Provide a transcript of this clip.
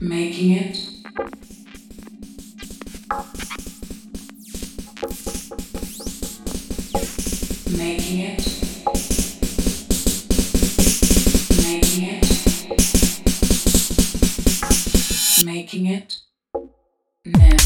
Making it. Making it. Making it. Making it. Now.